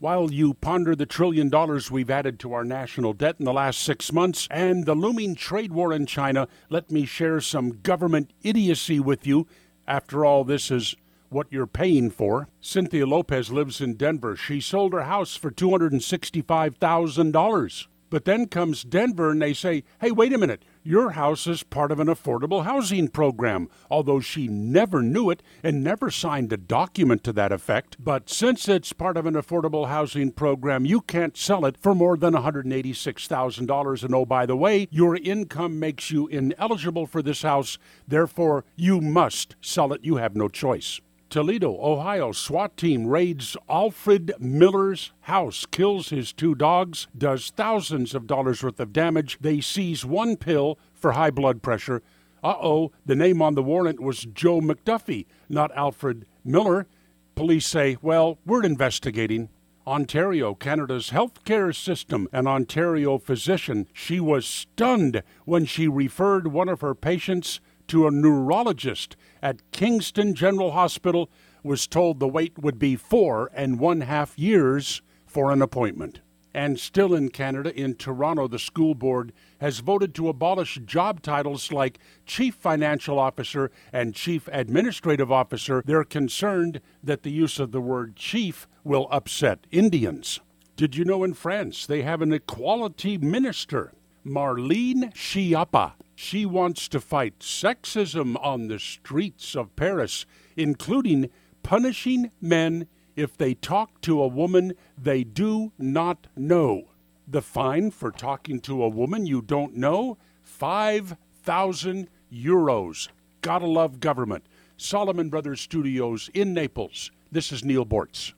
While you ponder the trillion dollars we've added to our national debt in the last six months and the looming trade war in China, let me share some government idiocy with you. After all, this is what you're paying for. Cynthia Lopez lives in Denver. She sold her house for $265,000. But then comes Denver and they say, hey, wait a minute, your house is part of an affordable housing program, although she never knew it and never signed a document to that effect. But since it's part of an affordable housing program, you can't sell it for more than $186,000. And oh, by the way, your income makes you ineligible for this house, therefore, you must sell it. You have no choice. Toledo, Ohio SWAT team raids Alfred Miller's house, kills his two dogs, does thousands of dollars worth of damage. They seize one pill for high blood pressure. Uh oh, the name on the warrant was Joe McDuffie, not Alfred Miller. Police say, well, we're investigating. Ontario, Canada's healthcare system, an Ontario physician. She was stunned when she referred one of her patients to a neurologist at Kingston General Hospital was told the wait would be four and one half years for an appointment. And still in Canada, in Toronto, the school board has voted to abolish job titles like Chief Financial Officer and Chief Administrative Officer. They're concerned that the use of the word chief will upset Indians. Did you know in France they have an equality minister? Marlene Schiappa. She wants to fight sexism on the streets of Paris, including punishing men if they talk to a woman they do not know. The fine for talking to a woman you don't know? 5,000 euros. Gotta love government. Solomon Brothers Studios in Naples. This is Neal Boortz.